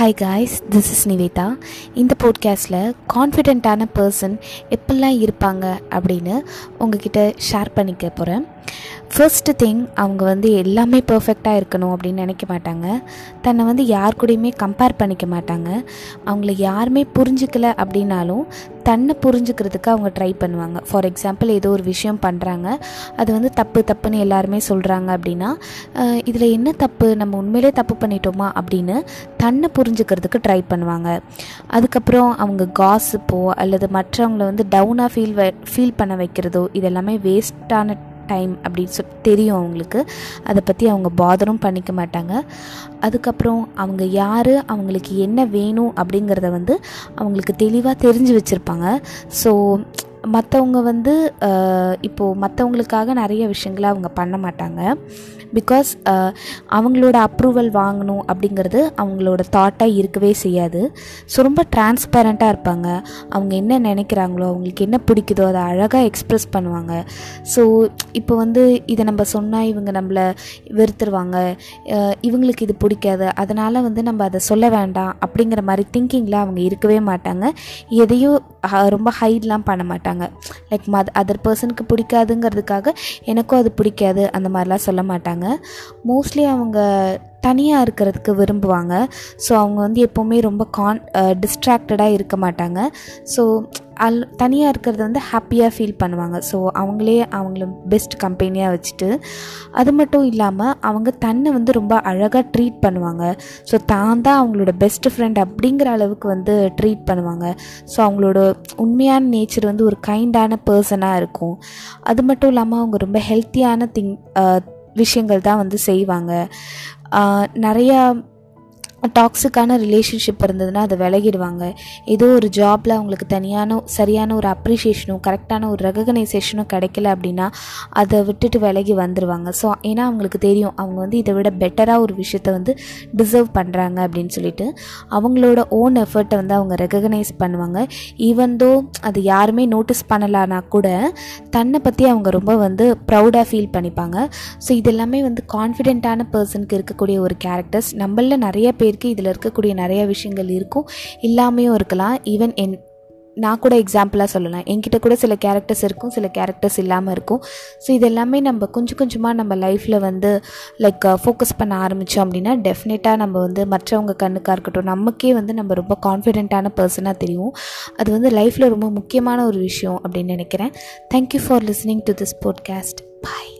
Hi guys this is Nivetha இந்த போட்காஸ்ட்டில் கான்ஃபிடெண்ட்டான person எப்படிலாம் இருப்பாங்க அப்படின்னு உங்ககிட்ட ஷேர் பண்ணிக்க போகிறேன் ஃபர்ஸ்ட்டு திங் அவங்க வந்து எல்லாமே பர்ஃபெக்டாக இருக்கணும் அப்படின்னு நினைக்க மாட்டாங்க. தன்னை வந்து யார் கூடயுமே கம்பேர் பண்ணிக்க மாட்டாங்க. அவங்கள யாருமே புரிஞ்சிக்கல அப்படின்னாலும் தன்னை புரிஞ்சுக்கிறதுக்கு அவங்க ட்ரை பண்ணுவாங்க. ஃபார் எக்ஸாம்பிள் ஏதோ ஒரு விஷயம் பண்ணுறாங்க அது வந்து தப்பு தப்புன்னு எல்லாருமே சொல்கிறாங்க அப்படின்னா இதில் என்ன தப்பு? நம்ம உண்மையிலே தப்பு பண்ணிட்டோமா அப்படின்னு தன்னை புரிஞ்சுக்கிறதுக்கு ட்ரை பண்ணுவாங்க. அதுக்கப்புறம் அவங்க காசுப்போ அல்லது மற்றவங்கள வந்து டவுனாக ஃபீல் ஃபீல் பண்ண வைக்கிறதோ இதெல்லாமே வேஸ்ட்டான டைம் அப்படின்னு சொல் தெரியும் அவங்களுக்கு. அதை பற்றி அவங்க பாதரும் பண்ணிக்க மாட்டாங்க. அதுக்கப்புறம் அவங்க யார் அவங்களுக்கு என்ன வேணும் அப்படிங்கிறத வந்து அவங்களுக்கு தெளிவாக தெரிஞ்சு வச்சுருப்பாங்க. ஸோ மற்றவங்க வந்து இப்போது மற்றவங்களுக்காக நிறைய விஷயங்களை அவங்க பண்ண மாட்டாங்க. பிகாஸ் அவங்களோட அப்ரூவல் வாங்கணும் அப்படிங்கிறது அவங்களோட தாட்டாக இருக்கவே செய்யாது. ஸோ ரொம்ப டிரான்ஸ்பேரண்ட்டாக இருப்பாங்க. அவங்க என்ன நினைக்கிறாங்களோ அவங்களுக்கு என்ன பிடிக்குதோ அதை அழகாக எக்ஸ்ப்ரெஸ் பண்ணுவாங்க. ஸோ இப்போ வந்து இதை நம்ம சொன்னால் இவங்க நம்மளை வெறுத்துருவாங்க. இவங்களுக்கு இது பிடிக்காது. அதனால் வந்து நம்ம அதை சொல்ல வேண்டாம் அப்படிங்கிற மாதிரி திங்கிங்கில் அவங்க இருக்கவே மாட்டாங்க. எதையும் ரொம்ப ஹைட்லாம் பண்ண மாட்டாங்க. லைக் மத் அதர் பர்சனுக்கு பிடிக்காதுங்கிறதுக்காக எனக்கும் அது பிடிக்காது அந்த மாதிரிலாம் சொல்ல மாட்டாங்க. மோஸ்ட்லி அவங்க தனியாக இருக்கிறதுக்கு விரும்புவாங்க. ஸோ அவங்க வந்து எப்போவுமே ரொம்ப கான் டிஸ்ட்ராக்டடாக இருக்க மாட்டாங்க. ஸோ அல் தனியாக இருக்கிறது வந்து ஹாப்பியாக ஃபீல் பண்ணுவாங்க. ஸோ அவங்களே அவங்கள பெஸ்ட் கம்பெனியாக வச்சுட்டு அது மட்டும் இல்லாமல் அவங்க தன்னை வந்து ரொம்ப அழகாக ட்ரீட் பண்ணுவாங்க. ஸோ தான் தான் அவங்களோட பெஸ்ட் ஃப்ரெண்ட் அப்படிங்கிற அளவுக்கு வந்து ட்ரீட் பண்ணுவாங்க. ஸோ அவங்களோட உண்மையான நேச்சர் வந்து ஒரு கைண்டான பர்சனாக இருக்கும். அது மட்டும் இல்லாமல் அவங்க ரொம்ப ஹெல்த்தியான திங் விஷயங்கள் தான் வந்து செய்வாங்க. நிறையா டாக்ஸிக்கான ரிலேஷன்ஷிப் இருந்ததுன்னா அதை விலகிடுவாங்க. ஏதோ ஒரு ஜாபில் அவங்களுக்கு தனியான சரியான ஒரு அப்ரிஷியேஷனும் கரெக்டான ஒரு ரெகனைசேஷனும் கிடைக்கல அப்படின்னா அதை விட்டுட்டு விலகி வந்துடுவாங்க ஸோ ஏன்னா அவங்களுக்கு தெரியும் அவங்க வந்து இதை விட பெட்டராக ஒரு விஷயத்த வந்து டிசர்வ் பண்ணுறாங்க அப்படின்னு சொல்லிட்டு அவங்களோட ஓன் எஃபர்ட்டை வந்து அவங்க ரெகக்னைஸ் பண்ணுவாங்க. ஈவன் தோ அது யாருமே நோட்டீஸ் பண்ணலான்னா கூட தன்னை பற்றி அவங்க ரொம்ப வந்து ப்ரௌடாக ஃபீல் பண்ணிப்பாங்க. ஸோ இதெல்லாமே வந்து கான்ஃபிடென்ட்டான பர்சனுக்கு இருக்கக்கூடிய ஒரு கேரக்டர்ஸ் நம்மளில் நிறைய பேர் பேருக்கு இதில் இருக்கக்கூடிய நிறைய விஷயங்கள் இருக்கும். இல்லாமையும் இருக்கலாம். ஈவன் என் நான் கூட எக்ஸாம்பிளாக சொல்லலாம். என்கிட்ட கூட சில கேரக்டர்ஸ் இருக்கும் சில கேரக்டர்ஸ் இல்லாமல் இருக்கும். ஸோ இதெல்லாமே நம்ம கொஞ்சம் கொஞ்சமாக நம்ம லைஃப்பில் வந்து லைக் ஃபோக்கஸ் பண்ண ஆரம்பித்தோம் அப்படின்னா டெஃபினட்டாக நம்ம வந்து மற்றவங்க கண்ணுக்காக இருக்கட்டும் நமக்கே வந்து நம்ம ரொம்ப கான்ஃபிடென்ட்டான பர்சனாக தெரியும். அது வந்து லைஃப்பில் ரொம்ப முக்கியமான ஒரு விஷயம் அப்படின்னு நினைக்கிறேன். Thank you for listening to this podcast bye